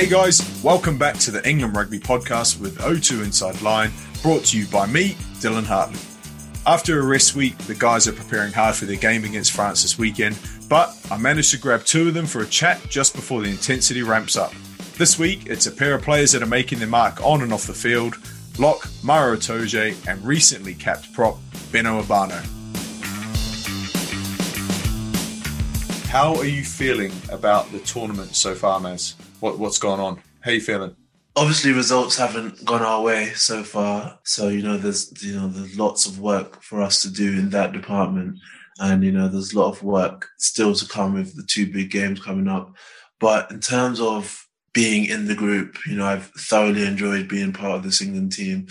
Hey guys, welcome back to the England Rugby Podcast with O2 Inside Line, brought to you by me, Dylan Hartley. After a rest week, the guys are preparing hard for their game against France this weekend, but I managed to grab two of them for a chat just before the intensity ramps up. This week, it's a pair of players that are making their mark on and off the field Lock, Maro Itoje, and recently capped prop, Beno Obano. How are you feeling about the tournament so far, Maz? What, what's going on? How you feeling? Obviously, results haven't gone our way so far. So you know, there's you know, there's lots of work for us to do in that department, and you know, there's a lot of work still to come with the two big games coming up. But in terms of being in the group, you know, I've thoroughly enjoyed being part of this England team.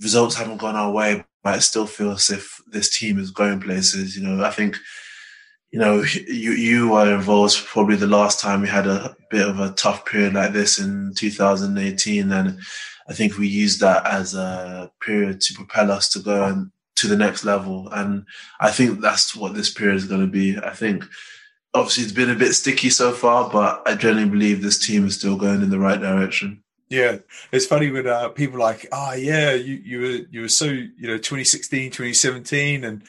Results haven't gone our way, but I still feel as if this team is going places. You know, I think you know, you you were involved probably the last time we had a bit of a tough period like this in 2018, and I think we used that as a period to propel us to go and to the next level. And I think that's what this period is going to be. I think obviously it's been a bit sticky so far, but I generally believe this team is still going in the right direction. Yeah, it's funny when uh, people like, oh yeah, you you were you were so you know 2016, 2017, and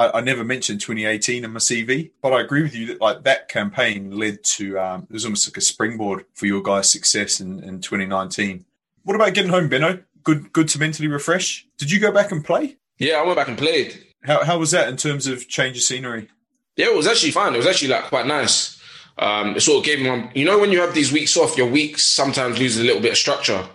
I, I, never mentioned 2018 in my CV, but I agree with you that like that campaign led to um, it was almost like a springboard for your guys' success in, in 2019. What about getting home, Beno? Good, good to mentally refresh. Did you go back and play? Yeah, I went back and played. How how was that in terms of change of scenery? Yeah, it was actually fine. It was actually like quite nice. Um, it sort of gave me, you know, when you have these weeks off, your weeks sometimes lose a little bit of structure.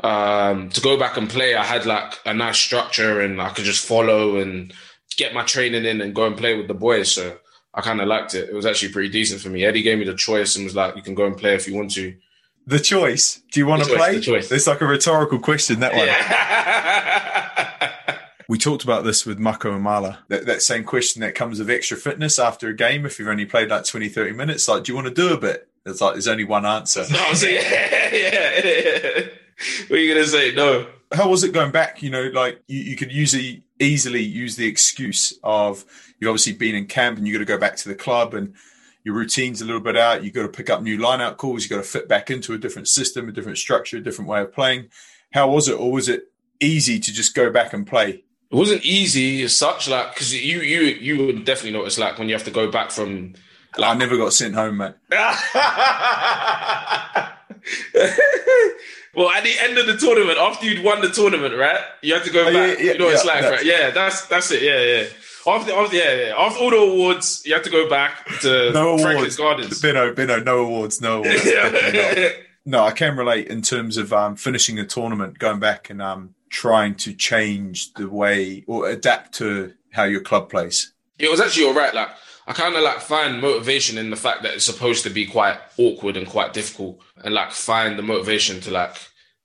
Um, to go back and play, I had like a nice structure and I could just follow and get my training in and go and play with the boys. So I kind of liked it. It was actually pretty decent for me. Eddie gave me the choice and was like, "You can go and play if you want to." The choice. Do you want the to choice, play? The choice. It's like a rhetorical question. That one. Yeah. we talked about this with Mako and Mala. That, that same question that comes of extra fitness after a game. If you've only played like 20, 30 minutes, like, do you want to do a bit? It's like there's only one answer. no, so yeah, yeah, yeah. What are you gonna say? No. How was it going back? You know, like you, you could usually easily use the excuse of you've obviously been in camp and you've got to go back to the club and your routine's a little bit out. You've got to pick up new line out calls. You've got to fit back into a different system, a different structure, a different way of playing. How was it? Or was it easy to just go back and play? It wasn't easy as such, like, because you, you, you would definitely notice, like, when you have to go back from. Like, I never got sent home, mate. well, at the end of the tournament, after you'd won the tournament, right? You have to go Oh, back. yeah, yeah, you know what it's like, that's- right? Yeah, that's that's it. Yeah, yeah. After, after, yeah, yeah. After all the awards, you have to go back to No Franklin's awards. Gardens. Bino, Bino, no awards, no awards. Definitely No, I can relate in terms of um, finishing a tournament, going back and um, trying to change the way or adapt to how your club plays. it was actually all right. Like, I kind of like find motivation in the fact that it's supposed to be quite awkward and quite difficult, and like find the motivation to like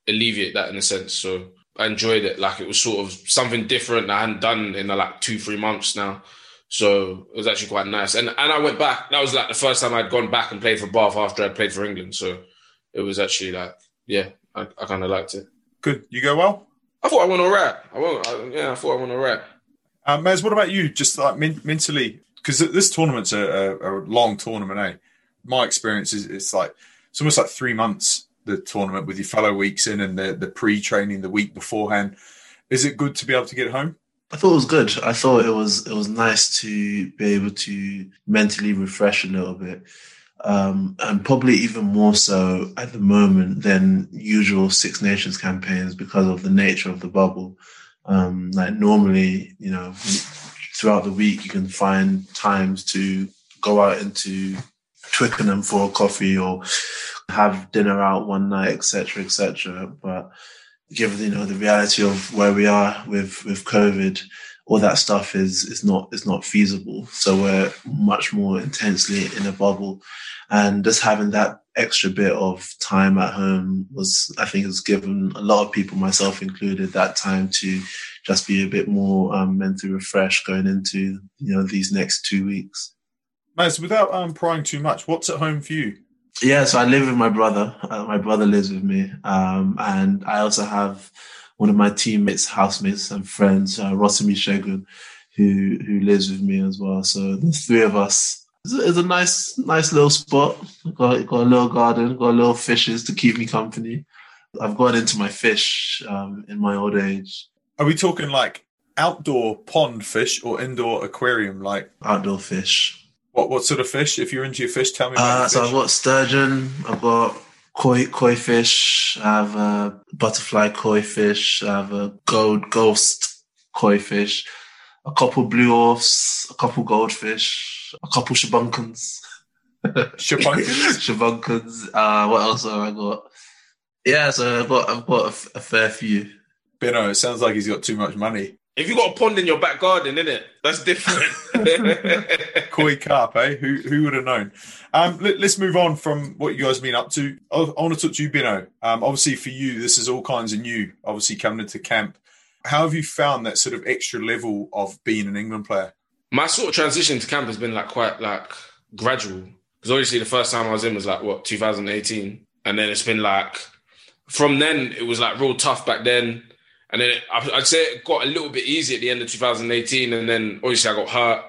alleviate that in a sense. So I enjoyed it. Like it was sort of something different I hadn't done in uh, like two, three months now. So it was actually quite nice. And and I went back. That was like the first time I'd gone back and played for Bath after I'd played for England. So it was actually like, yeah, I, I kind of liked it. Good. You go well? I thought I went all right. I went, I, yeah, I thought I went all right. Um, Maz, what about you? Just like men- mentally, because this tournament's a, a, a long tournament, eh? My experience is it's like it's almost like three months the tournament with your fellow weeks in and the the pre training the week beforehand. Is it good to be able to get home? I thought it was good. I thought it was it was nice to be able to mentally refresh a little bit, um, and probably even more so at the moment than usual Six Nations campaigns because of the nature of the bubble. Um, like normally, you know, throughout the week you can find times to go out into Twickenham for a coffee or have dinner out one night, etc., etc. But given you know the reality of where we are with with COVID, all that stuff is is not is not feasible. So we're much more intensely in a bubble, and just having that extra bit of time at home was, I think, has given a lot of people, myself included, that time to just be a bit more um, mentally refreshed going into you know these next two weeks. Maz, without um, prying too much, what's at home for you? Yeah, so I live with my brother. Uh, my brother lives with me, um, and I also have one of my teammates, housemates, and friends, uh, Rotimi Segun, who who lives with me as well. So the three of us It's a, nice, nice little spot. Got got a little garden, got a little fishes to keep me company. I've got into my fish um, in my old age. Are we talking like outdoor pond fish or indoor aquarium? Like outdoor fish. What what sort of fish? If you're into your fish, tell me. About uh, so I've got sturgeon. I've got koi koi fish. I have a butterfly koi fish. I have a gold ghost koi fish. A couple blue orfes. A couple goldfish. A couple shubunkins. Shubunkins. shubunkins. Uh, what else have I got? Yeah, so I've got I've got a, a fair few. Bino, it sounds like he's got too much money. If you got a pond in your back garden, innit? That's different. Koi carp, eh? Who who would have known? Um, let, us move on from what you guys have been up to. I, I want to talk to you, Bino. Um, obviously, for you, this is all kinds of new. Obviously, coming into camp, how have you found that sort of extra level of being an England player? My sort of transition to camp has been like quite like gradual because obviously the first time I was in was like what 2018, and then it's been like from then it was like real tough back then. And then I'd say it got a little bit easy at the end of 2018. And then obviously I got hurt.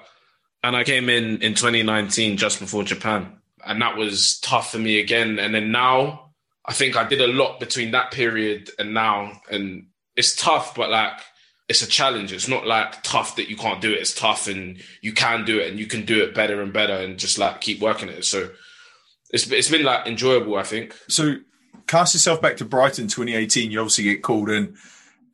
And I came in in 2019 just before Japan. And that was tough for me again. And then now I think I did a lot between that period and now. And it's tough, but like it's a challenge. It's not like tough that you can't do it. It's tough and you can do it and you can do it better and better and just like keep working it. So it's it's been like enjoyable, I think. So cast yourself back to Brighton 2018. You obviously get called in,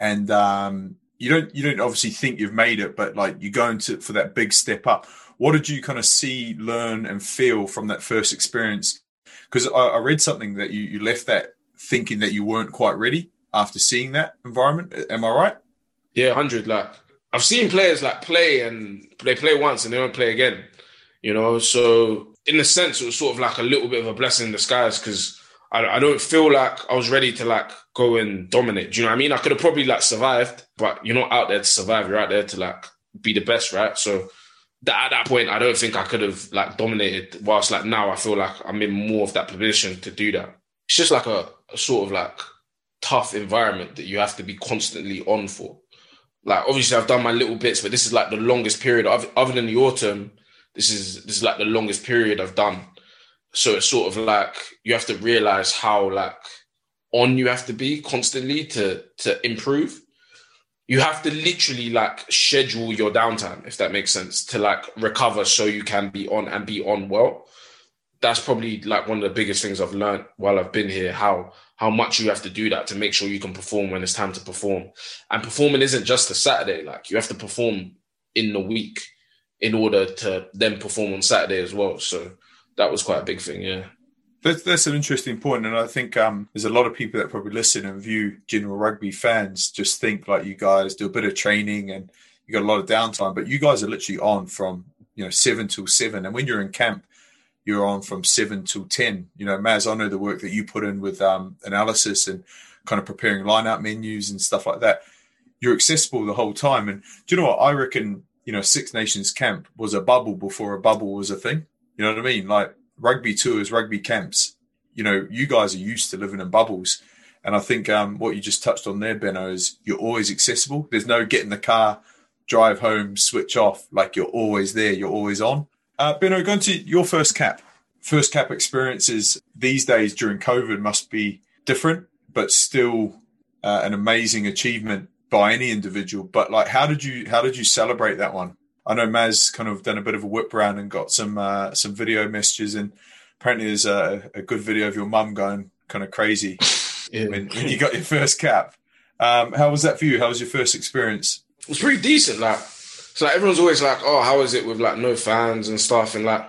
and um, you don't you don't obviously think you've made it, but like you go into for that big step up. What did you kind of see, learn, and feel from that first experience? Because I, I read something that you you left that thinking that you weren't quite ready after seeing that environment. Am I right? Yeah, hundred. Like I've seen players like play and they play once and they don't play again. You know, so in a sense, it was sort of like a little bit of a blessing in disguise because I, I don't feel like I was ready to like go and dominate. Do you know what I mean? I could have probably like survived, but you're not out there to survive. You're out there to like be the best, right? So that, at that point, I don't think I could have like dominated. Whilst like now, I feel like I'm in more of that position to do that. It's just like a, a sort of like tough environment that you have to be constantly on for. Like obviously, I've done my little bits, but this is like the longest period. Other than the autumn, this is this is like the longest period I've done so it's sort of like you have to realize how like on you have to be constantly to to improve. You have to literally like schedule your downtime, if that makes sense, to like recover so you can be on and be on well. That's probably like one of the biggest things I've learned while I've been here, how how much you have to do that to make sure you can perform when it's time to perform. And performing isn't just a Saturday, like you have to perform in the week in order to then perform on Saturday as well. So that was quite a big thing. Yeah. That's, that's an interesting point, and I think um, there's a lot of people that probably listen and view general rugby fans just think like you guys do a bit of training and you got a lot of downtime, but you guys are literally on from you know seven till seven, and when you're in camp, you're on from seven till ten. You know, Maz, I know the work that you put in with um, analysis and kind of preparing line-out menus and stuff like that. You're accessible the whole time, and do you know what I reckon? You know, Six Nations camp was a bubble before a bubble was a thing. You know what I mean? Like rugby tours, rugby camps. You know, you guys are used to living in bubbles. And I think um, what you just touched on there, Beno, is you're always accessible. There's no get in the car, drive home, switch off. Like you're always there, you're always on. Uh, Beno, going to your first cap. First cap experiences these days during COVID must be different, but still uh, an amazing achievement by any individual. But like, how did you how did you celebrate that one? I know Maz kind of done a bit of a whip round and got some uh, some video messages, and apparently there's a, a good video of your mum going kind of crazy yeah. when, when, you got your first cap. Um, how was that for you? How was your first experience? It was pretty decent. Like, so like, everyone's always like, "Oh, how is it with like no fans and stuff?" And like,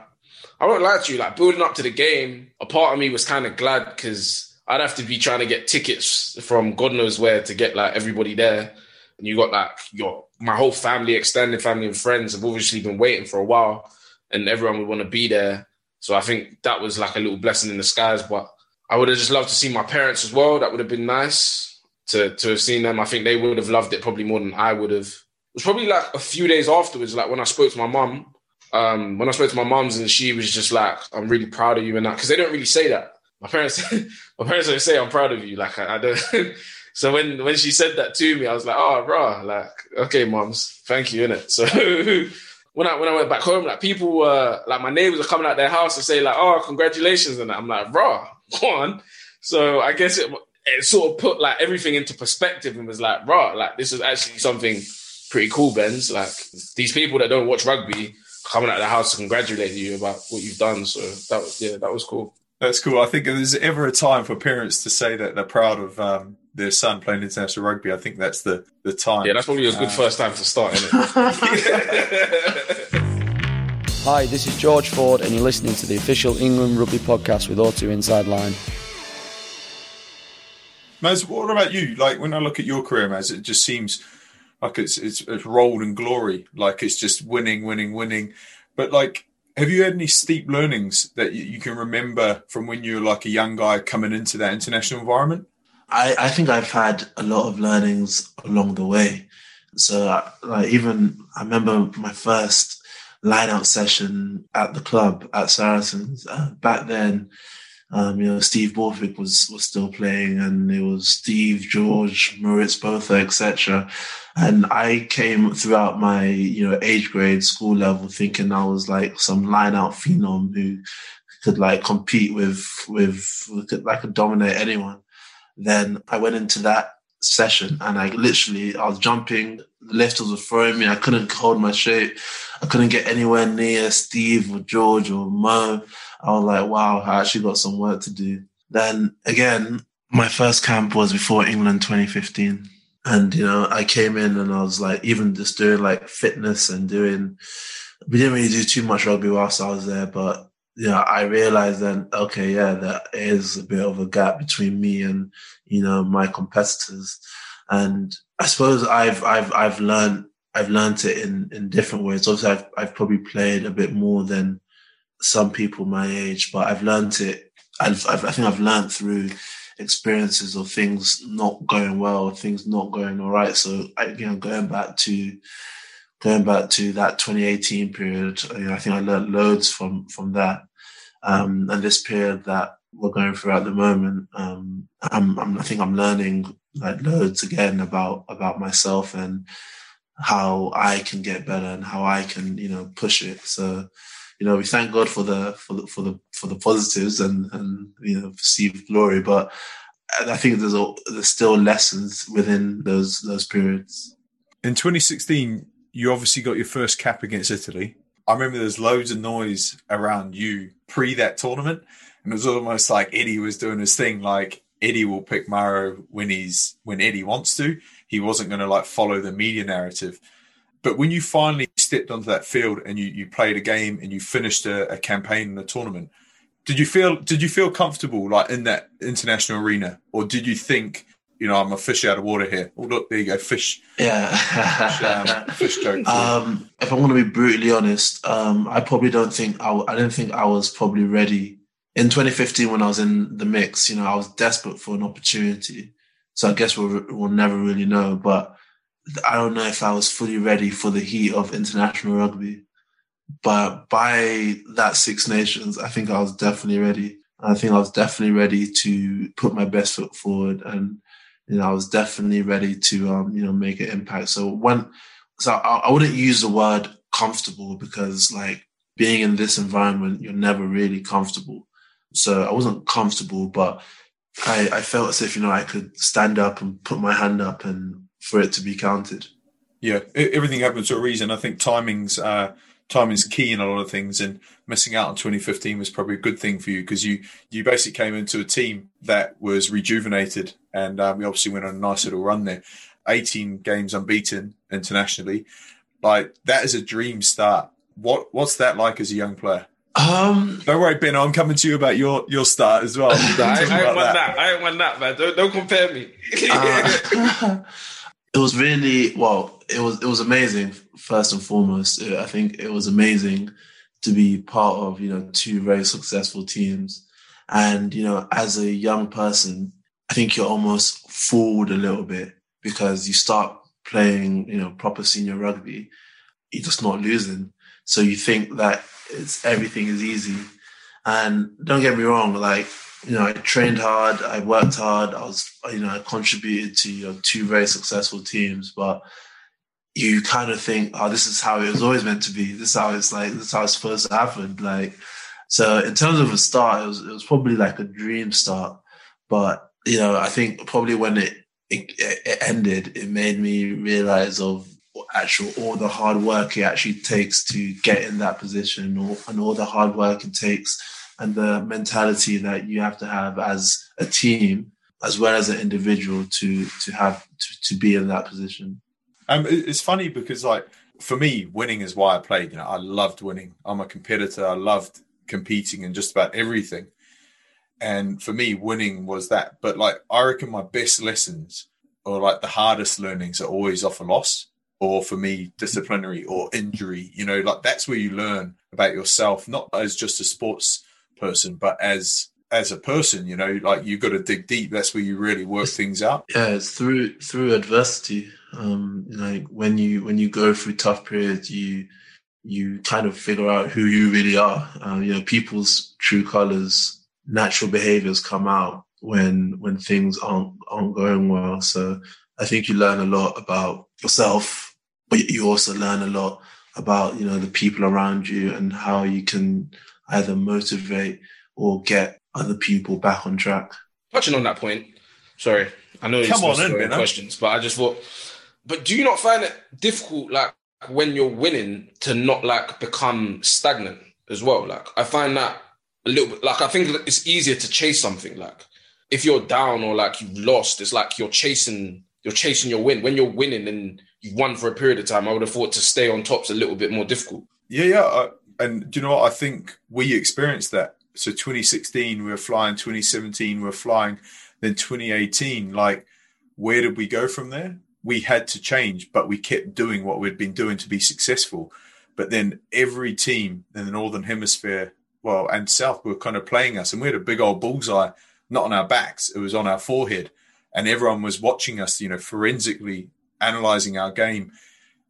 I won't lie to you. Like building up to the game, a part of me was kind of glad because I'd have to be trying to get tickets from God knows where to get like everybody there and you got like your my whole family, extended family and friends have obviously been waiting for a while, and everyone would want to be there. So I think that was like a little blessing in the skies. But I would have just loved to see my parents as well. That would have been nice to to have seen them. I think they would have loved it probably more than I would have. Was probably like a few days afterwards, like when I spoke to my mum. Um, when I spoke to my mum's and she was just like, "I'm really proud of you," and that because they don't really say that. My parents, my parents don't say I'm proud of you. Like I, I don't. So when when she said that to me, I was like, oh, bro, like, okay, moms, thank you, innit? So when I when I went back home, like people were like my neighbors were coming out their house to say like, "Oh, congratulations!" and I'm like, "Raw, go on." So I guess it it sort of put like everything into perspective and was like, "Raw, like this is actually something pretty cool." Ben's like these people that don't watch rugby coming out of the house to congratulate you about what you've done. So that was yeah, that was cool. That's cool. I think if there's ever a time for parents to say that they're proud of um, their son playing international rugby, I think that's the the time. Yeah, that's probably a good uh, first time to start, isn't it? Hi, this is George Ford, and you're listening to the official England Rugby podcast with O2 Inside Line. Maz, what about you? Like when I look at your career, Maz, it just seems like it's it's, it's rolled in glory. Like it's just winning, winning, winning. But like have you had any steep learnings that you can remember from when you were like a young guy coming into that international environment? I, I think I've had a lot of learnings along the way. So, like, even I remember my first line out session at the club at Saracens. Uh, back then, um, you know, Steve Borthwick was was still playing, and it was Steve, George, Mouritz Botha, etc. And I came throughout my, you know, age grade school level thinking I was like some line out phenom who could like compete with, with, could, I could dominate anyone. Then I went into that session and I literally, I was jumping, lifters were throwing me. I couldn't hold my shape. I couldn't get anywhere near Steve or George or Mo. I was like, wow, I actually got some work to do. Then again, my first camp was before England 2015. And, you know, I came in and I was like, even just doing like fitness and doing, we didn't really do too much rugby whilst I was there, but, know, I realized then, okay, yeah, there is a bit of a gap between me and, you know, my competitors. And I suppose I've, I've, I've learned, I've learned it in, in different ways. Obviously, I've, I've probably played a bit more than some people my age, but I've learned it. I've, I've I think I've learned through experiences of things not going well, things not going all right. So know, going back to going back to that 2018 period, you know, I think I learned loads from from that. Um, and this period that we're going through at the moment, um, I'm, I'm, I think I'm learning like loads again about about myself and how I can get better and how I can you know push it. So you know, we thank God for the for the for the for the positives and and you know perceived glory, but I think there's a, there's still lessons within those those periods. In 2016, you obviously got your first cap against Italy. I remember there's loads of noise around you pre that tournament, and it was almost like Eddie was doing his thing. Like Eddie will pick Maro when he's when Eddie wants to. He wasn't going to like follow the media narrative. But when you finally stepped onto that field and you, you played a game and you finished a, a campaign in a tournament, did you feel did you feel comfortable like in that international arena, or did you think you know I'm a fish out of water here? Oh look, there you go, fish. Yeah, fish, um, fish joke. Um, if I'm going to be brutally honest, um, I probably don't think I, I don't think I was probably ready in 2015 when I was in the mix. You know, I was desperate for an opportunity, so I guess we'll we'll never really know, but I don't know if I was fully ready for the heat of international rugby. But by that Six Nations, I think I was definitely ready. I think I was definitely ready to put my best foot forward, and you know, I was definitely ready to um, you know make an impact. So when, so I, I wouldn't use the word comfortable because like being in this environment, you're never really comfortable. So I wasn't comfortable, but I, I felt as if you know I could stand up and put my hand up and for it to be counted. Yeah, everything happens for a reason. I think timing's uh, timing's key in a lot of things, and missing out on 2015 was probably a good thing for you because you you basically came into a team that was rejuvenated, and um, you obviously went on a nice little run there. 18 games unbeaten internationally, like that is a dream start. What what's that like as a young player? Um, don't worry, Ben. I'm coming to you about your your start as well. I, I ain't want that. that. I ain't want that, man. Don't, don't compare me. uh, it was really well. It was it was amazing. First and foremost, I think it was amazing to be part of you know two very successful teams, and you know as a young person, I think you're almost fooled a little bit because you start playing you know proper senior rugby, you're just not losing, so you think that it's everything is easy, and don't get me wrong, like you know, I trained hard, I worked hard, I was, you know, I contributed to you know, two very successful teams, but you kind of think, oh, this is how it was always meant to be. This is how it's like. This is how it's supposed to happen. Like, so in terms of a start, it was it was probably like a dream start. But you know, I think probably when it it, it ended, it made me realize of actual all the hard work it actually takes to get in that position, or and all the hard work it takes, and the mentality that you have to have as a team as well as an individual to to have to, to be in that position. Um, it's funny because like for me, winning is why I played. You know, I loved winning. I'm a competitor. I loved competing in just about everything. And for me, winning was that. But like, I reckon my best lessons or like the hardest learnings are always off a loss, or for me, disciplinary or injury. You know, like that's where you learn about yourself, not as just a sports person, but as as a person, you know, like you've got to dig deep. That's where you really work things out. Yeah, it's through through adversity. Um, like when you when you go through tough periods, you you kind of figure out who you really are. Um, you know, people's true colors, natural behaviors come out when when things aren't aren't going well. So I think you learn a lot about yourself, but you also learn a lot about you know the people around you and how you can either motivate or get other people back on track. Touching on that point, sorry, I know Come on in, questions, but I just thought, but do you not find it difficult, like when you're winning, to not like become stagnant as well? Like I find that a little bit, like I think it's easier to chase something. Like if you're down or like you've lost, it's like you're chasing, you're chasing your win. When you're winning and you've won for a period of time, I would have thought to stay on top's a little bit more difficult. Yeah, yeah. And do you know what? I think we experienced that so 2016 we were flying, 2017 we were flying, then 2018. Like, where did we go from there? We had to change, but we kept doing what we'd been doing to be successful. But then every team in the northern hemisphere, well, and south were kind of playing us, and we had a big old bullseye, not on our backs, it was on our forehead, and everyone was watching us, you know, forensically analyzing our game,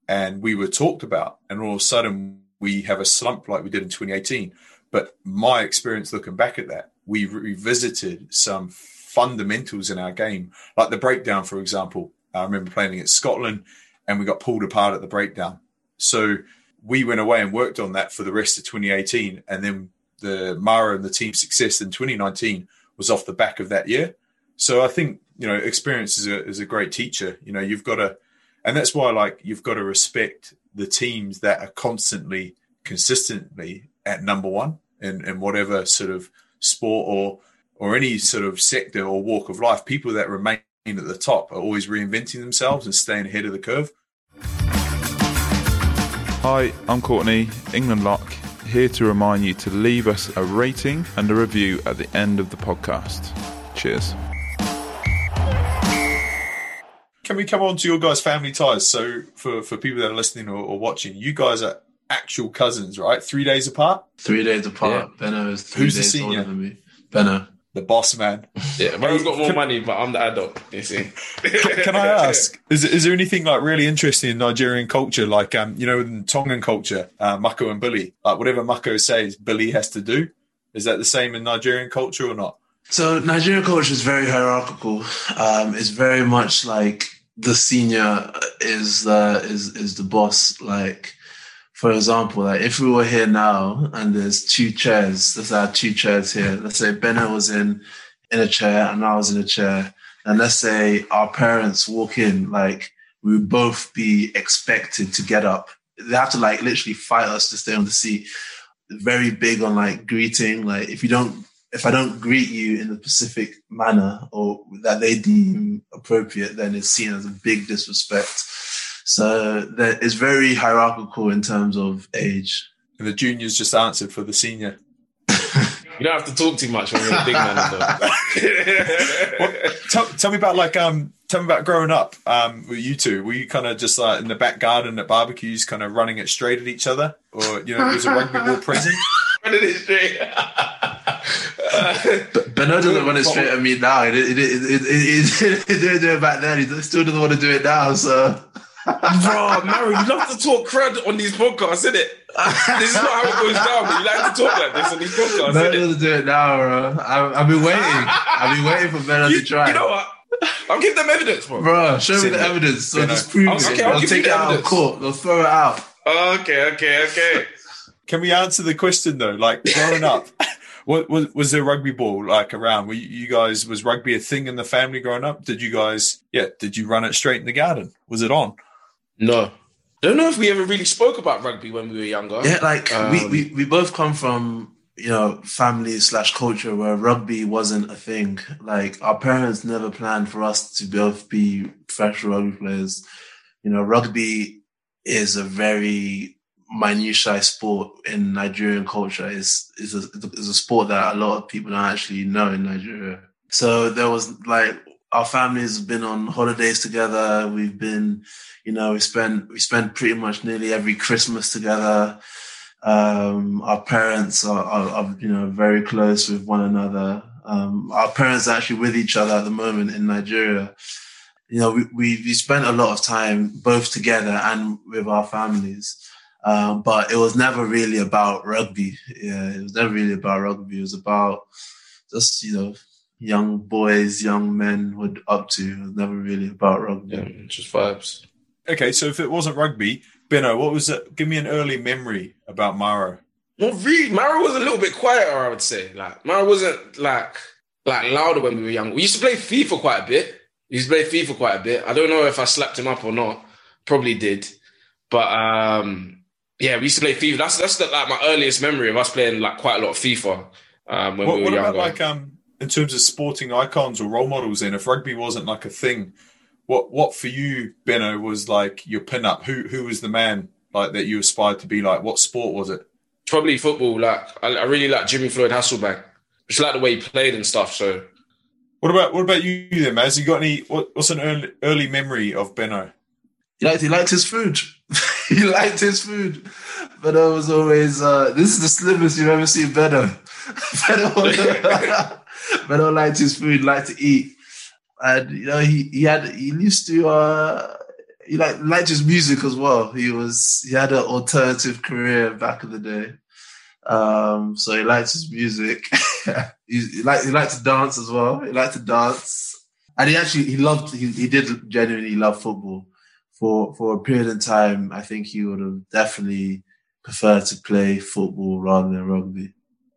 and we were talked about, and all of a sudden we have a slump like we did in 2018 but my experience looking back at that, we revisited some fundamentals in our game, like the breakdown, for example. I remember playing against Scotland and we got pulled apart at the breakdown. So we went away and worked on that for the rest of 2018. And then the Mara and the team success in 2019 was off the back of that year. So I think, you know, experience is a, is a great teacher. You know, you've got to, and that's why like you've got to respect the teams that are constantly, consistently at number one in, in whatever sort of sport or or any sort of sector or walk of life. People that remain at the top are always reinventing themselves and staying ahead of the curve. Hi, I'm Courtney, England Lock, here to remind you to leave us a rating and a review at the end of the podcast. Cheers. Can we come on to your guys' family ties? So, for, for people that are listening or, or watching, you guys are actual cousins, right? Three days apart. Three days apart. Yeah. Beno is three Who's days the senior? older than me. Beno. The boss man. Yeah, Beno's got more can, money, but I'm the adult. You see. can, can, I ask? Is is there anything like really interesting in Nigerian culture, like um, you know, in Tongan culture, uh, Mako and Billy, like whatever Mako says, Billy has to do. Is that the same in Nigerian culture or not? So Nigerian culture is very hierarchical. Um, it's very much like the senior is uh, is is the boss. Like for example, like if we were here now and there's two chairs, there's our two chairs here. Let's say Bennett was in in a chair and I was in a chair. And let's say our parents walk in, like we would both be expected to get up. They have to like literally fight us to stay on the seat. Very big on like greeting. Like if you don't if I don't greet you in a specific manner or that they deem appropriate, then it's seen as a big disrespect. So that is very hierarchical in terms of age. And the juniors just answered for the senior. You don't have to talk too much when you're a big man. well, tell, tell, me about like um, tell me about growing up um, with you two. Were you kind of just like in the back garden at barbecues, kind of running it straight at each other, or you know, it was a rugby ball present? running it straight. But Bernard doesn't want it straight at me now. He didn't do it back then. He still doesn't want to do it now. So Bro, Mary, you love to talk crud on these podcasts, isn't it? This is not how it goes down, but you like to talk like this on these podcasts. Better to do it now, bro. I, have been waiting. I've been waiting for Better you, to try. You know what? I'll give them evidence, bro. Bro, show me the it. evidence. So You know. just prove I'll- it. okay, I'll They'll take the it out of court. They'll throw it out. Okay, okay, okay. Can we answer the question though? Like growing up, what was was there rugby ball like around? Were you, you guys was rugby a thing in the family growing up? Did you guys yeah? Did you run it straight in the garden? Was it on? No. Don't know if we ever really spoke about rugby when we were younger. Yeah, like we, Um, we, we both come from, you know, family slash culture where rugby wasn't a thing. Like our parents never planned for us to both be professional rugby players. You know, rugby is a very minutiae sport in Nigerian culture. is it's, a, it's a sport that a lot of people don't actually know in Nigeria. So there was like, our families have been on holidays together. We've been, you know, we spend we spend pretty much nearly every Christmas together. Um, our parents are, are, are, you know, very close with one another. Um, our parents are actually with each other at the moment in Nigeria. You know, we, we, we spent a lot of time both together and with our families. Um, but it was never really about rugby. Yeah, it was never really about rugby. It was about just, you know, young boys, young men were up to. It was never really about rugby. Yeah, just vibes. Okay, so if it wasn't rugby, Beno, what was it? Give me an early memory about Maro. Not really. Mara was a little bit quieter, I would say. Like Mara wasn't like like louder when we were young. We used to play FIFA quite a bit. We used to play FIFA quite a bit. I don't know if I slapped him up or not. Probably did. But um yeah, we used to play FIFA. That's that's the, like my earliest memory of us playing like quite a lot of FIFA um, when What, we were what younger. about like um in terms of sporting icons or role models? Then, if rugby wasn't like a thing, what what for you, Beno, was like your pin-up? Who who was the man like that you aspired to be like? What sport was it? Probably football. Like I, I really like Jimmy Floyd Hasselbaink. Just like the way he played and stuff. So What about what about you then, Maz? You got any? What, what's an early, early memory of Beno? He liked he liked his food. he liked his food. Beto was always uh, this is the slimmest you've ever seen. Beto, Beto liked his food, liked to eat. And you know, he, he had he used to uh he like liked his music as well. He was he had an alternative career back in the day. Um so he liked his music. he, he liked he liked to dance as well. He liked to dance. And he actually he loved he, he did genuinely love football for for a period of time, I think he would have definitely preferred to play football rather than rugby.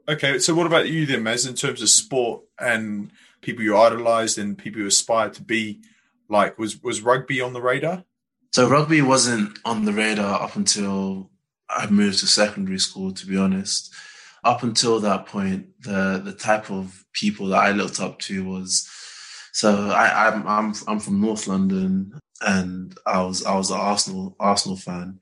Okay, so what about you then, Maz, in terms of sport and people you idolized and people you aspired to be like? Was was rugby on the radar? So rugby wasn't on the radar up until I moved to secondary school. To be honest, up until that point, the the type of people that I looked up to was. So I, I'm I'm I'm from North London, and I was I was an Arsenal Arsenal fan.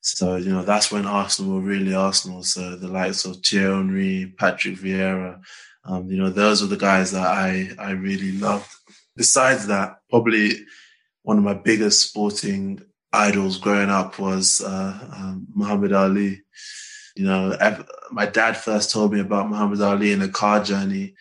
So, you know, that's when Arsenal were really Arsenal. So the likes of Thierry Henry, Patrick Vieira, um, you know, those were the guys that I, I really loved. Besides that, probably one of my biggest sporting idols growing up was uh, um, Muhammad Ali. You know, ev- my dad first told me about Muhammad Ali in a car journey.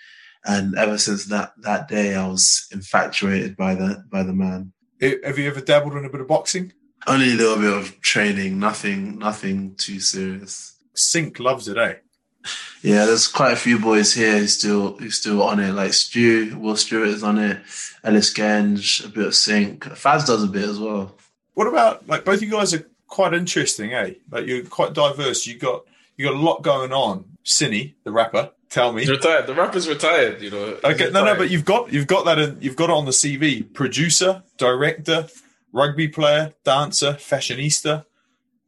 And ever since that, that day, I was infatuated by the, by the man. Have you ever dabbled in a bit of boxing? Only a little bit of training, nothing, nothing too serious. Sink loves it, eh? Yeah, there's quite a few boys here who still who still on it. Like Stu, Will Stuart is on it, Ellis Genge, a bit of Sync. Faz does a bit as well. What about like both of you guys are quite interesting, eh? Like you're quite diverse. You got you got a lot going on. Cinny, the rapper, tell me. he's retired. The rapper's retired. You know. Okay, no, no, but you've got you've got that in, you've got it on the CV. Producer, director, rugby player, dancer, fashionista,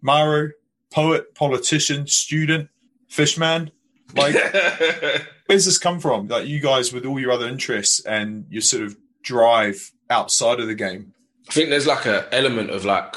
Maru, poet, politician, student, fishman. Like, where's this come from? Like you guys with all your other interests and your sort of drive outside of the game. I think there's like a element of like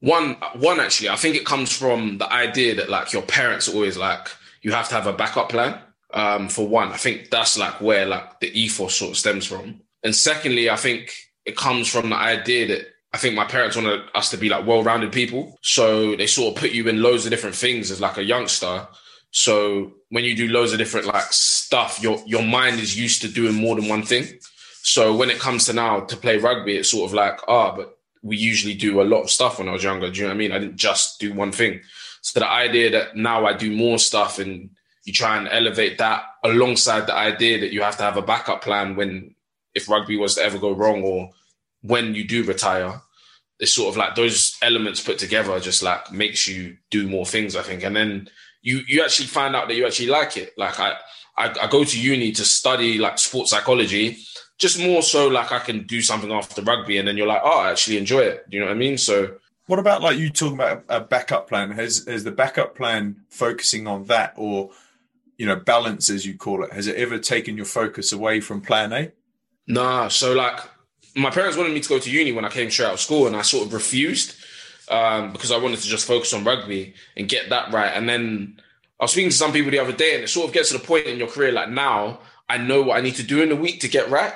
one one actually. I think it comes from the idea that like your parents are always like you have to have a backup plan. Um, for one, I think that's like where like the ethos sort of stems from. And secondly, I think it comes from the idea that I think my parents wanted us to be like well-rounded people. So they sort of put you in loads of different things as like a youngster. So when you do loads of different like stuff, your your mind is used to doing more than one thing. So when it comes to now to play rugby, it's sort of like, ah, but we usually do a lot of stuff when I was younger. Do you know what I mean? I didn't just do one thing. So the idea that now I do more stuff and you try and elevate that alongside the idea that you have to have a backup plan when if rugby was to ever go wrong or when you do retire, it's sort of like those elements put together just like makes you do more things, I think. And then you you actually find out that you actually like it. Like I, I, I go to uni to study like sports psychology, just more so like I can do something after rugby, and then you're like, oh, I actually enjoy it. You know what I mean? So What about like you talking about a backup plan? Has has the backup plan focusing on that or you know balance as you call it? Has it ever taken your focus away from plan A? Nah, so like my parents wanted me to go to uni when I came straight out of school, and I sort of refused um, because I wanted to just focus on rugby and get that right. And then I was speaking to some people the other day, and it sort of gets to the point in your career like now I know what I need to do in the week to get right,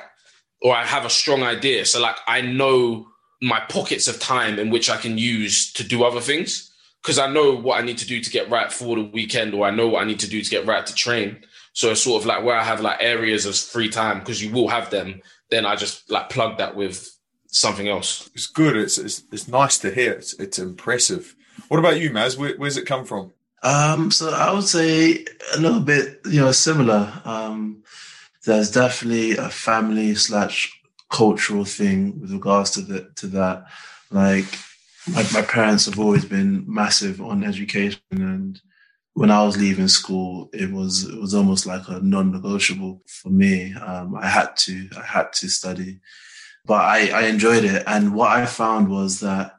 or I have a strong idea. So like I know my pockets of time in which I can use to do other things because I know what I need to do to get right for the weekend, or I know what I need to do to get right to train. So it's sort of like where I have like areas of free time because you will have them. Then I just like plug that with something else. It's good. It's it's, it's nice to hear. It's, it's impressive. What about you, Maz? Where, where's it come from? Um, so I would say a little bit, you know, similar. Um, there's definitely a family slash cultural thing with regards to the to that. Like my, my parents have always been massive on education and when I was leaving school, it was it was almost like a non-negotiable for me. Um, I had to I had to study, but I, I enjoyed it. And what I found was that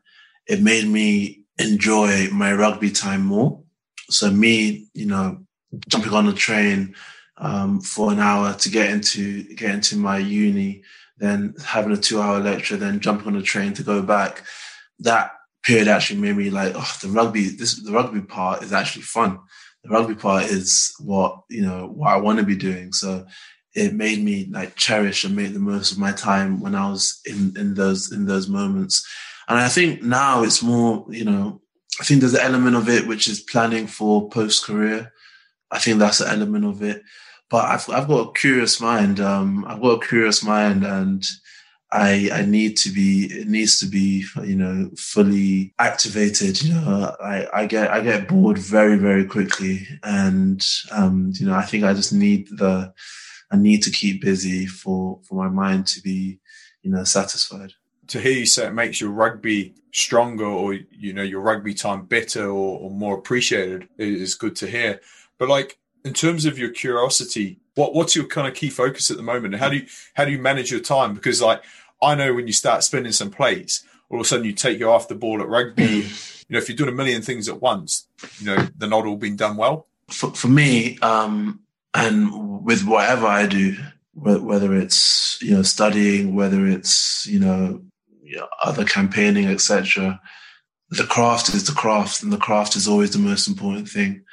it made me enjoy my rugby time more. So me, you know, jumping on a train um, for an hour to get into get into my uni, then having a two-hour lecture, then jumping on a train to go back. That period actually made me like, oh, the rugby, this, the rugby part is actually fun. The rugby part is what, you know, what I want to be doing. So it made me like cherish and make the most of my time when I was in, in those, in those moments. And I think now it's more, you know, I think there's an element of it which is planning for post career. I think that's an element of it. But I've, I've got a curious mind. Um, I've got a curious mind and, I I need to be it needs to be you know fully activated. You know, I I get I get bored very very quickly, and um, you know I think I just need the I need to keep busy for for my mind to be you know satisfied. To hear you say it makes your rugby stronger, or you know your rugby time better or, or more appreciated is good to hear. But like in terms of your curiosity, what what's your kind of key focus at the moment? How do you how do you manage your time? Because like I know when you start spinning some plates, all of a sudden you take your off the ball at rugby. you know, if you're doing a million things at once, you know, they're not all being done well. For, for me, um, and with whatever I do, whether it's you know studying, whether it's you know other campaigning, etc. The craft is the craft, and the craft is always the most important thing.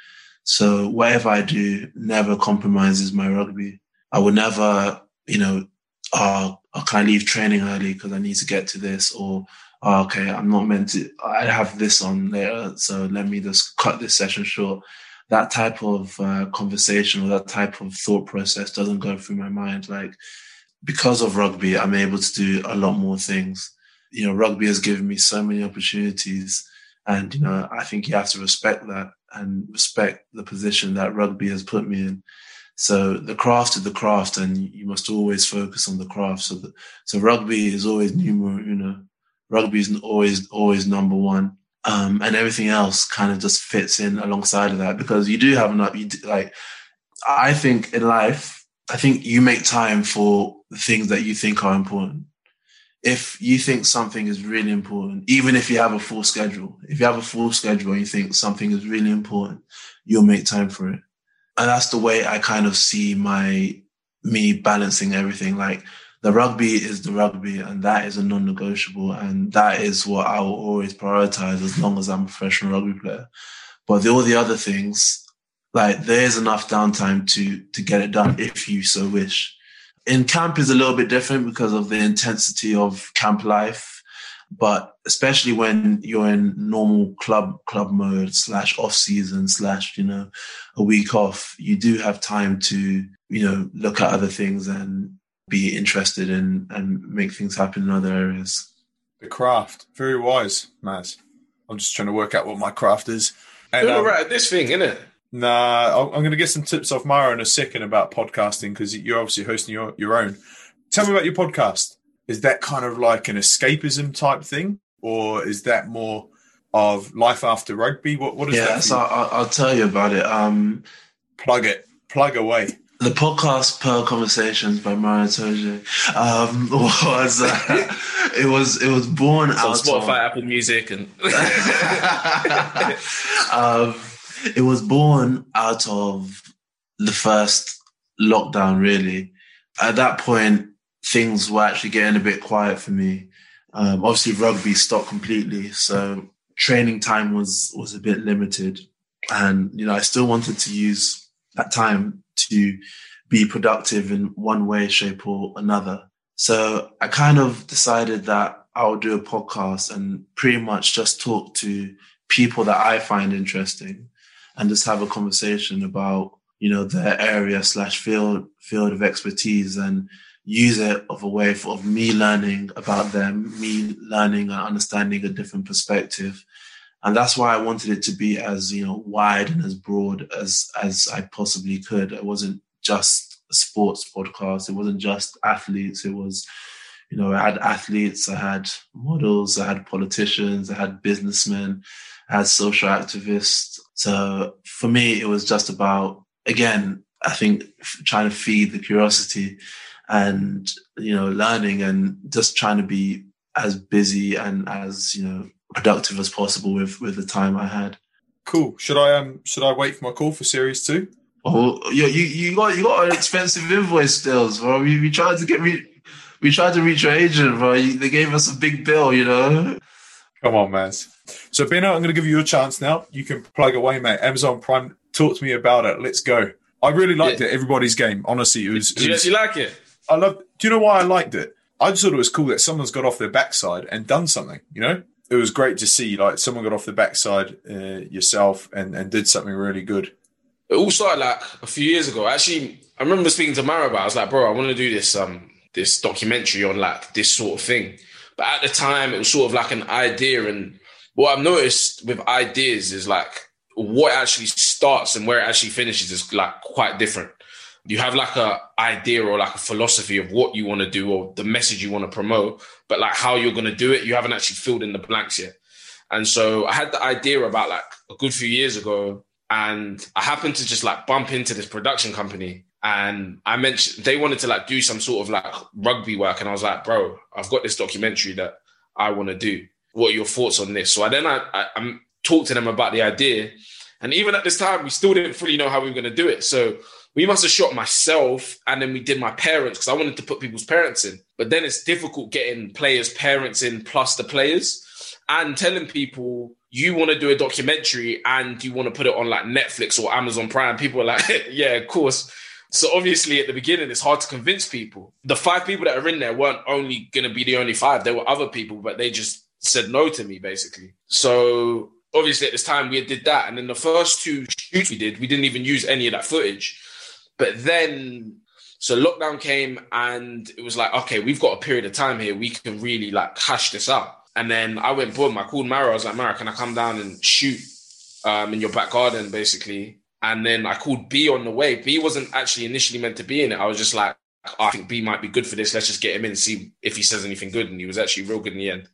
So whatever I do never compromises my rugby. I will never, you know, oh, can I leave training early because I need to get to this? Or, oh, okay, I'm not meant to, I have this on later. So let me just cut this session short. That type of uh, conversation or that type of thought process doesn't go through my mind. Like, because of rugby, I'm able to do a lot more things. You know, rugby has given me so many opportunities. And, you know, I think you have to respect that and respect the position that rugby has put me in. So the craft is the craft, and you must always focus on the craft. So, the, so rugby is always numero uno. Rugby is always always number one, um, and everything else kind of just fits in alongside of that because you do have enough. You do, like, I think in life, I think you make time for the things that you think are important. If you think something is really important, even if you have a full schedule, if you have a full schedule and you think something is really important, you'll make time for it and that's the way I kind of see my me balancing everything. Like the rugby is the rugby, and that is a non-negotiable, and that is what I will always prioritize as long as I'm a professional rugby player. But the, all the other things, like there is enough downtime to to get it done if you so wish. In camp is a little bit different because of the intensity of camp life but especially when you're in normal club club mode slash off season slash you know a week off, you do have time to you know look at other things and be interested in and make things happen in other areas. The craft, very wise, Maz. I'm just trying to work out what my craft is. And, You're um, right at this thing, isn't it? Nah, I'm going to get some tips off Mara in a second about podcasting because you're obviously hosting your, your own. tell me about your podcast. Is that kind of like an escapism type thing, or is that more of life after rugby? What what is yeah, that? so I'll, I'll tell you about it. Um, plug it, plug away. The podcast Pearl Conversations by Maro Itoje um, was uh, it was it was born So out Spotify, of Apple Music, and um, it was born out of the first lockdown. Really, at that point, things were actually getting a bit quiet for me. Um, obviously, rugby stopped completely, so training time was was a bit limited, and you know I still wanted to use that time to be productive in one way, shape, or another. So I kind of decided that I would do a podcast and pretty much just talk to people that I find interesting and just have a conversation about, you know, their area slash field, field of expertise and use it of a way for, of me learning about them, me learning and understanding a different perspective. And that's why I wanted it to be as, you know, wide and as broad as, as I possibly could. It wasn't just a sports podcast. It wasn't just athletes. It was, you know, I had athletes, I had models, I had politicians, I had businessmen, I had social activists. So for me, it was just about, again, I think trying to feed the curiosity and, you know, learning and just trying to be as busy and as, you know, productive as possible with, with the time I had. Cool. Should I um should I wait for my call for series two? Oh, you, you, you got you got an expensive invoice still, bro. We, we tried to get re- we tried to reach your agent, bro. You, they gave us a big bill, you know. Come on, man. So, Beno, I'm going to give you a chance now. You can plug away, mate. Amazon Prime, talk to me about it. Let's go. I really liked Yeah. it. Everybody's game. Honestly, it was. do It you was actually like it? I love. Do you know why I liked it? I just thought it was cool that someone's got off their backside and done something. You know, it was great to see like someone got off the backside uh, yourself and and did something really good. It all started like a few years ago. Actually, I remember speaking to Maro about. It. I was like, bro, I want to do this um this documentary on like this sort of thing. But at the time, it was sort of like an idea. And what I've noticed with ideas is like what actually starts and where it actually finishes is like quite different. You have like a idea or like a philosophy of what you want to do or the message you want to promote, but like how you're going to do it, you haven't actually filled in the blanks yet. And so I had the idea about like a good few years ago, and I happened to just like bump into this production company. And I mentioned they wanted to like do some sort of like rugby work, and I was like, bro, I've got this documentary that I want to do. What are your thoughts on this? So I then I, I, I talked to them about the idea, and even at this time, we still didn't fully know how we were going to do it. So we must have shot myself, and then we did my parents because I wanted to put people's parents in. But then it's difficult getting players' parents in plus the players and telling people you want to do a documentary and you want to put it on like Netflix or Amazon Prime. People are like, yeah, of course. So obviously at the beginning, it's hard to convince people. The five people that are in there weren't only going to be the only five. There were other people, but they just said no to me basically. So obviously at this time we did that. And then the first two shoots we did, we didn't even use any of that footage. But then so lockdown came and it was like, okay, we've got a period of time here. We can really like hash this out. And then I went, boom, I called Maro. I was like, Maro, can I come down and shoot um, in your back garden, basically? And then I called B on the way. B wasn't actually initially meant to be in it. I was just like, "Oh, I think B might be good for this. Let's just get him in and see if he says anything good. And he was actually real good in the end.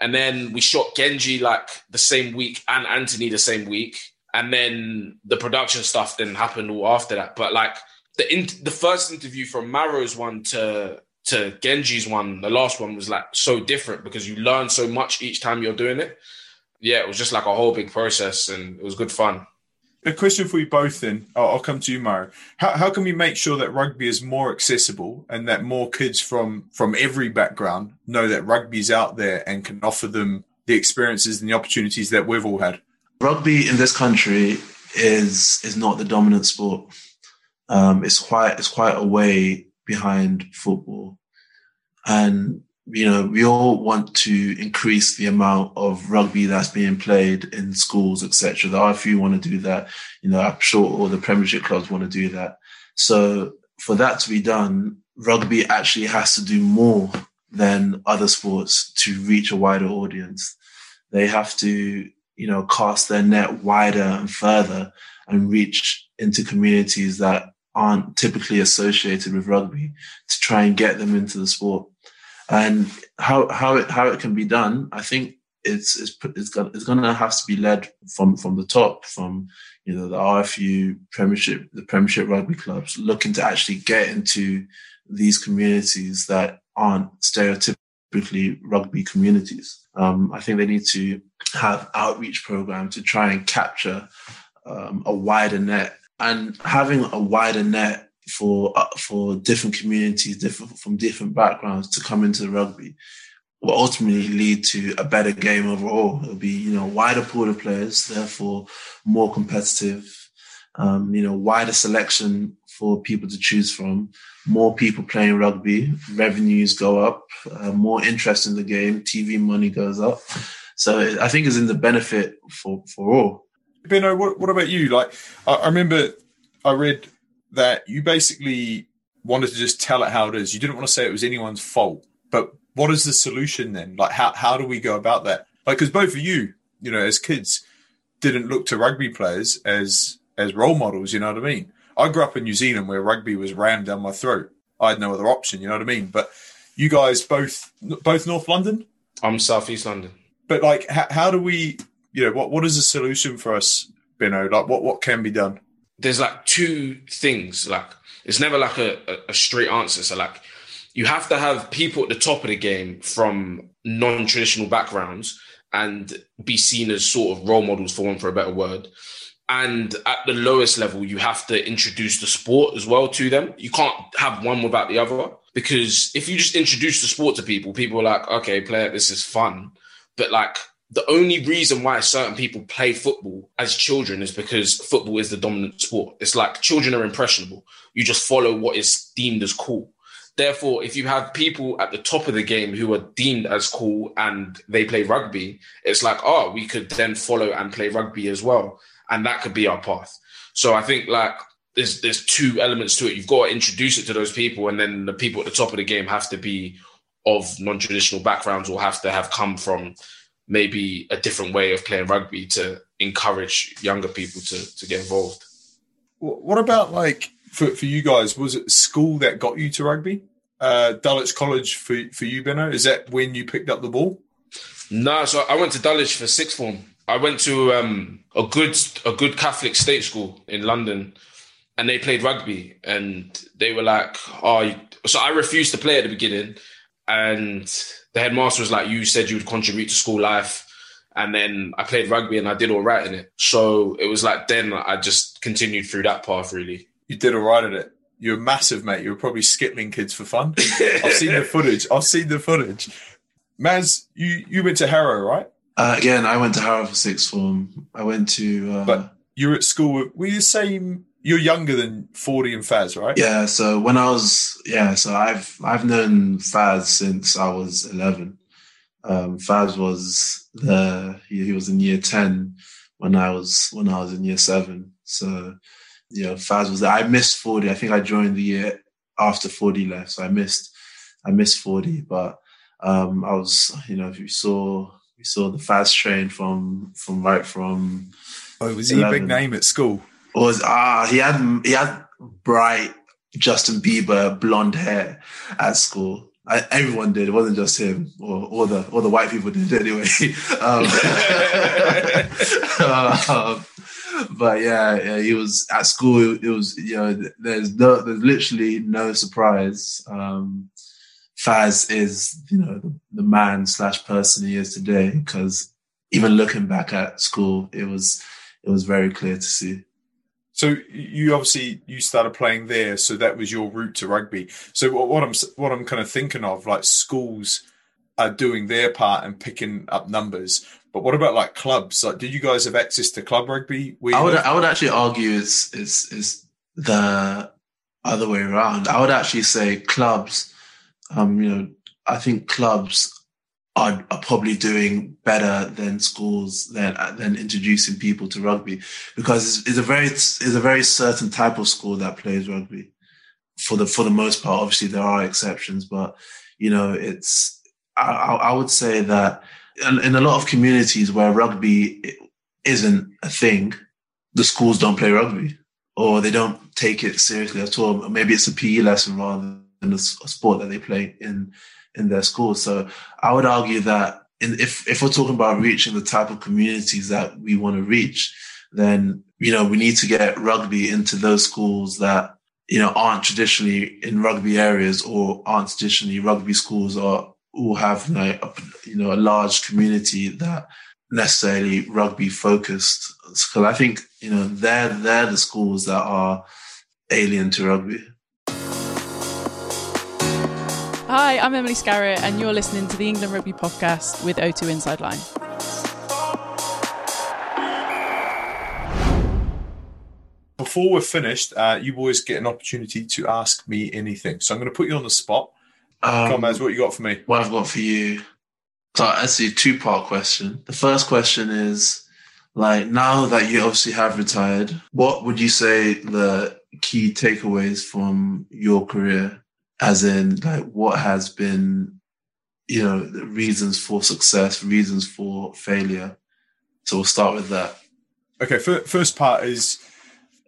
And then we shot Genge like the same week and Anthony the same week. And then the production stuff then happened all after that. But like the in- the first interview from Maro's one to to Genge's one, the last one was like so different because you learn so much each time you're doing it. Yeah, it was just like a whole big process and it was good fun. A question for you both then. I'll, I'll come to you, Maro. How, how can we make sure that rugby is more accessible and that more kids from, from every background know that rugby's out there and can offer them the experiences and the opportunities that we've all had? Rugby in this country is is not the dominant sport. Um, it's quite it's quite a way behind football, and you know we all want to increase the amount of rugby that's being played in schools, etc. There are The RFU want to do that. You know, I'm sure all the Premiership clubs want to do that. So for that to be done, rugby actually has to do more than other sports to reach a wider audience. They have to, you know, cast their net wider and further and reach into communities that aren't typically associated with rugby to try and get them into the sport. And how how it how it can be done, I think it's it's it's going it's to have to be led from from the top, from you know the RFU Premiership, the Premiership rugby clubs, looking to actually get into these communities that aren't stereotypically rugby communities. Um, I think they need to have outreach program to try and capture um, a wider net and having a wider net for uh, for different communities, different from different backgrounds to come into rugby will ultimately lead to a better game overall. It'll be, you know, wider pool of players, therefore more competitive, um, you know, wider selection for people to choose from, more people playing rugby, revenues go up, uh, more interest in the game, TV money goes up. So I think it's in the benefit for, for all. Beno, what, what about you? Like, I, I remember I read that you basically wanted to just tell it how it is. You didn't want to say it was anyone's fault, but what is the solution then? Like, how, how do we go about that? Like, because both of you, you know, as kids, didn't look to rugby players as as role models. You know what I mean? I grew up in New Zealand where rugby was rammed down my throat. I had no other option. You know what I mean? But you guys both both North London. I'm Southeast London. But like, how, how do we? You know, what what is the solution for us, Beno? Like, what what can be done? There's like two things. Like, it's never like a, a, a straight answer. So like, you have to have people at the top of the game from non-traditional backgrounds and be seen as sort of role models for one for a better word and at the lowest level you have to introduce the sport as well to them you can't have one without the other because if you just introduce the sport to people people are like okay play it this is fun but like the only reason why certain people play football as children is because football is the dominant sport it's like children are impressionable you just follow what is deemed as cool Therefore, if you have people at the top of the game who are deemed as cool and they play rugby, it's like, oh, we could then follow and play rugby as well. And that could be our path. So I think like there's there's two elements to it. You've got to introduce it to those people, and then the people at the top of the game have to be of non-traditional backgrounds will have to have come from maybe a different way of playing rugby to encourage younger people to to get involved. What about like for, for you guys? Was it school that got you to rugby? uh, Dulwich College for for you, Beno? Is that when you picked up the ball? No, so I went to Dulwich for sixth form. I went to um, a good a good Catholic state school in London, and they played rugby, and they were like, "Oh," so I refused to play at the beginning, and the headmaster was like, "You said you would contribute to school life." And then I played rugby and I did all right in it. So it was like then I just continued through that path really. You did all right in it. You're massive, mate. You were probably skipping kids for fun. I've seen the footage. I've seen the footage. Maz, you you went to Harrow, right? Uh, again, I went to Harrow for sixth form. I went to. Uh, but you were at school. With, were you the same? You're younger than Fordy and Faz, right? Yeah. So when I was, yeah. So I've I've known Faz since I was eleven. Um, Faz was the he, he was in year ten when I was when I was in year seven. So you know, Faz was there. I missed Fordy. I think I joined the year after Fordy left, so I missed I missed Fordy. But um, I was, you know, if you saw we saw the Faz train from from right from. Oh, was 11. he a big name at school? Was ah, he had he had bright Justin Bieber blonde hair at school. I, everyone did. It wasn't just him, or all the all the white people did anyway. um, um, but yeah, yeah, he was at school. It was you know, there's no, there's literally no surprise. Um, Faz is you know the, the man slash person he is today because even looking back at school, it was it was very clear to see. So you obviously you started playing there, so that was your route to rugby. So what, what I'm what I'm kind of thinking of, like schools are doing their part and picking up numbers, but what about like clubs? Like, did you guys have access to club rugby? I would I would actually argue it's it's is the other way around. I would actually say clubs. Um, you know, I think clubs are, are probably doing better than schools than than introducing people to rugby because it's, it's a very it's a very certain type of school that plays rugby. For the for the most part, obviously there are exceptions, but you know, it's I, I would say that in a lot of communities where rugby isn't a thing, the schools don't play rugby or they don't take it seriously at all. Maybe it's a PE lesson rather than a, sport that they play in in their schools. So I would argue that if if we're talking about reaching the type of communities that we want to reach, then you know we need to get rugby into those schools that you know aren't traditionally in rugby areas or aren't traditionally rugby schools or will have like a, you know a large community that necessarily rugby focused because I think you know they're they're the schools that are alien to rugby. Hi, I'm Emily Scarratt, and you're listening to the England Rugby Podcast with O2 Inside Line. Before we're finished, uh, you boys get an opportunity to ask me anything. So I'm going to put you on the spot. Um, Come on, what you got for me? What I've got for you. So actually, a two part question. The first question is like now that you obviously have retired, what would you say the key takeaways from your career as in like what has been you know the reasons for success reasons for failure. So we'll start with that. Okay first part is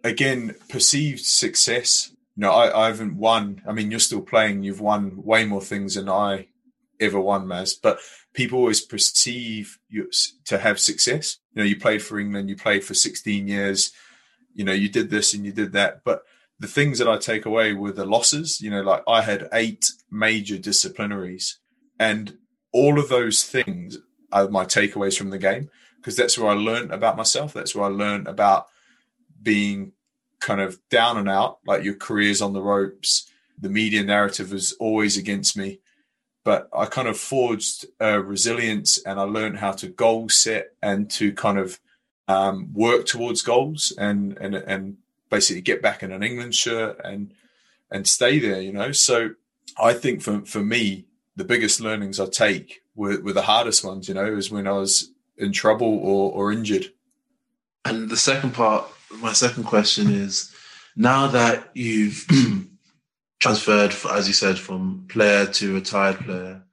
again perceived success. No I, I haven't won. I mean you're still playing. You've won way more things than i ever won maz. But people always perceive you to have success. You know you played for england you played for 16 years. You know you did this and you did that. But the things that I take away were the losses. You know, like I had eight major disciplinaries, and all of those things are my takeaways from the game because that's where I learned about myself. That's where I learned about being kind of down and out, like your career's on the ropes. The media narrative was always against me, but I kind of forged uh, resilience and I learned how to goal set and to kind of um, work towards goals and and and basically get back in an England shirt and and stay there, you know. So I think for for me, the biggest learnings I take were, were the hardest ones, you know, is when I was in trouble or, or injured. And the second part, my second question is now that you've transferred, as you said, from player to retired player,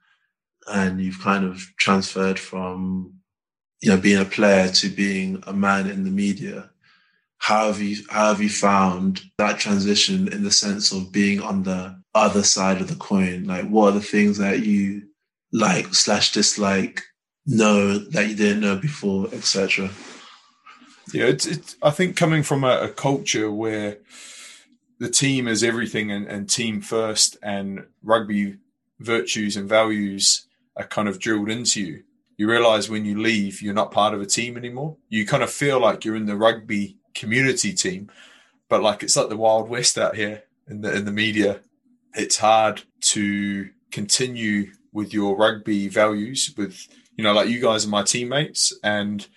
and you've kind of transferred from, you know, being a player to being a man in the media, how have you how have you found that transition in the sense of being on the other side of the coin? Like, what are the things that you like slash dislike, know that you didn't know before, etc. Yeah, it's, it's. I think coming from a, a, culture where the team is everything and, and team first, and rugby virtues and values are kind of drilled into you. You realize when you leave, you're not part of a team anymore. You kind of feel like you're in the rugby community team, but like it's like the wild west out here in the in the media. It's hard to continue with your rugby values with you know like you guys are my teammates and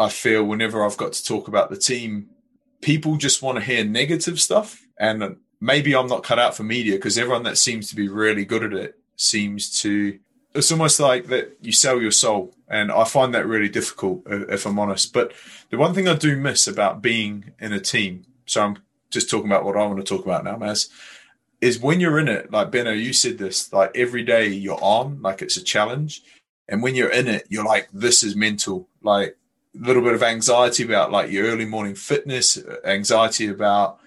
I feel whenever I've got to talk about the team, people just want to hear negative stuff. And maybe I'm not cut out for media because everyone that seems to be really good at it seems to. It's almost like that you sell your soul and I find that really difficult, if I'm honest. But the one thing I do miss about being in a team, so I'm just talking about what I want to talk about now, Maz, is when you're in it, like Beno, you said this, like every day you're on, like it's a challenge. And when you're in it, you're like, this is mental. Like a little bit of anxiety about like your early morning fitness, anxiety about,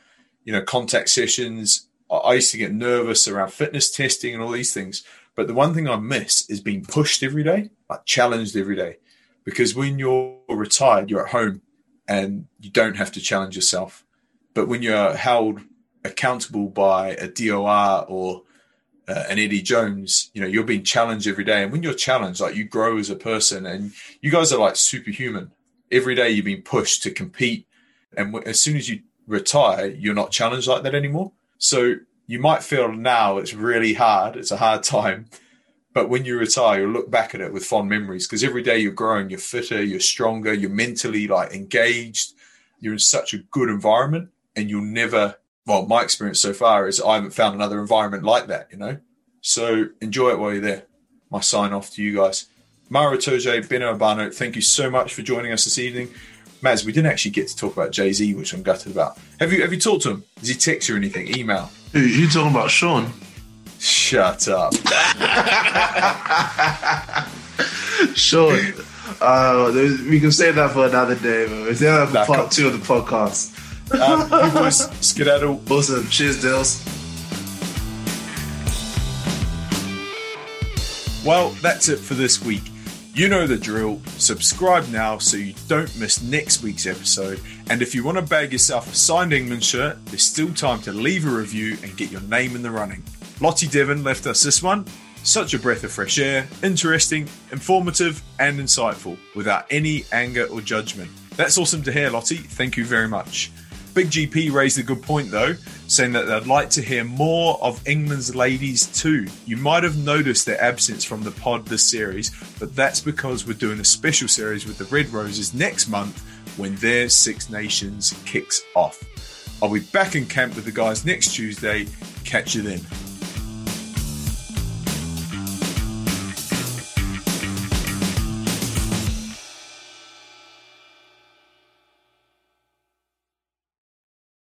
you know, contact sessions. I used to get nervous around fitness testing and all these things. But the one thing I miss is being pushed every day, like challenged every day. Because when you're retired, you're at home and you don't have to challenge yourself. But when you're held accountable by a DOR or uh, an Eddie Jones, you know, you're being challenged every day. And when you're challenged, like you grow as a person and you guys are like superhuman. Every day you're being pushed to compete. And w- as soon as you retire, you're not challenged like that anymore. So you might feel now it's really hard, it's a hard time. But when you retire, you'll look back at it with fond memories because every day you're growing, you're fitter, you're stronger, you're mentally like engaged, you're in such a good environment, and you'll never. Well, my experience so far is I haven't found another environment like that, you know. So enjoy it while you're there. My sign off to you guys. Maro Itoje, Beno Obano, thank you so much for joining us this evening. Maz, we didn't actually get to talk about Jay Z, which I'm gutted about. Have you have you talked to him? Does he text you or anything? Email? Who you talking about, Sean? Shut up. Sean. Uh, we can save that for another day, man. That for nah, part two of the podcast. Um, you boys skedaddle. Awesome. Cheers, Dills. Well, that's it for this week. You know the drill. Subscribe now so you don't miss next week's episode. And if you want to bag yourself a signed England shirt, there's still time to leave a review and get your name in the running. Lottie Devon left us this one. Such a breath of fresh air, interesting, informative, and insightful, without any anger or judgment. That's awesome to hear, Lottie. Thank you very much. Big GP raised a good point though, saying that they'd like to hear more of England's ladies too. You might have noticed their absence from the pod this series, but that's because we're doing a special series with the Red Roses next month when their Six Nations kicks off. I'll be back in camp with the guys next Tuesday. Catch you then.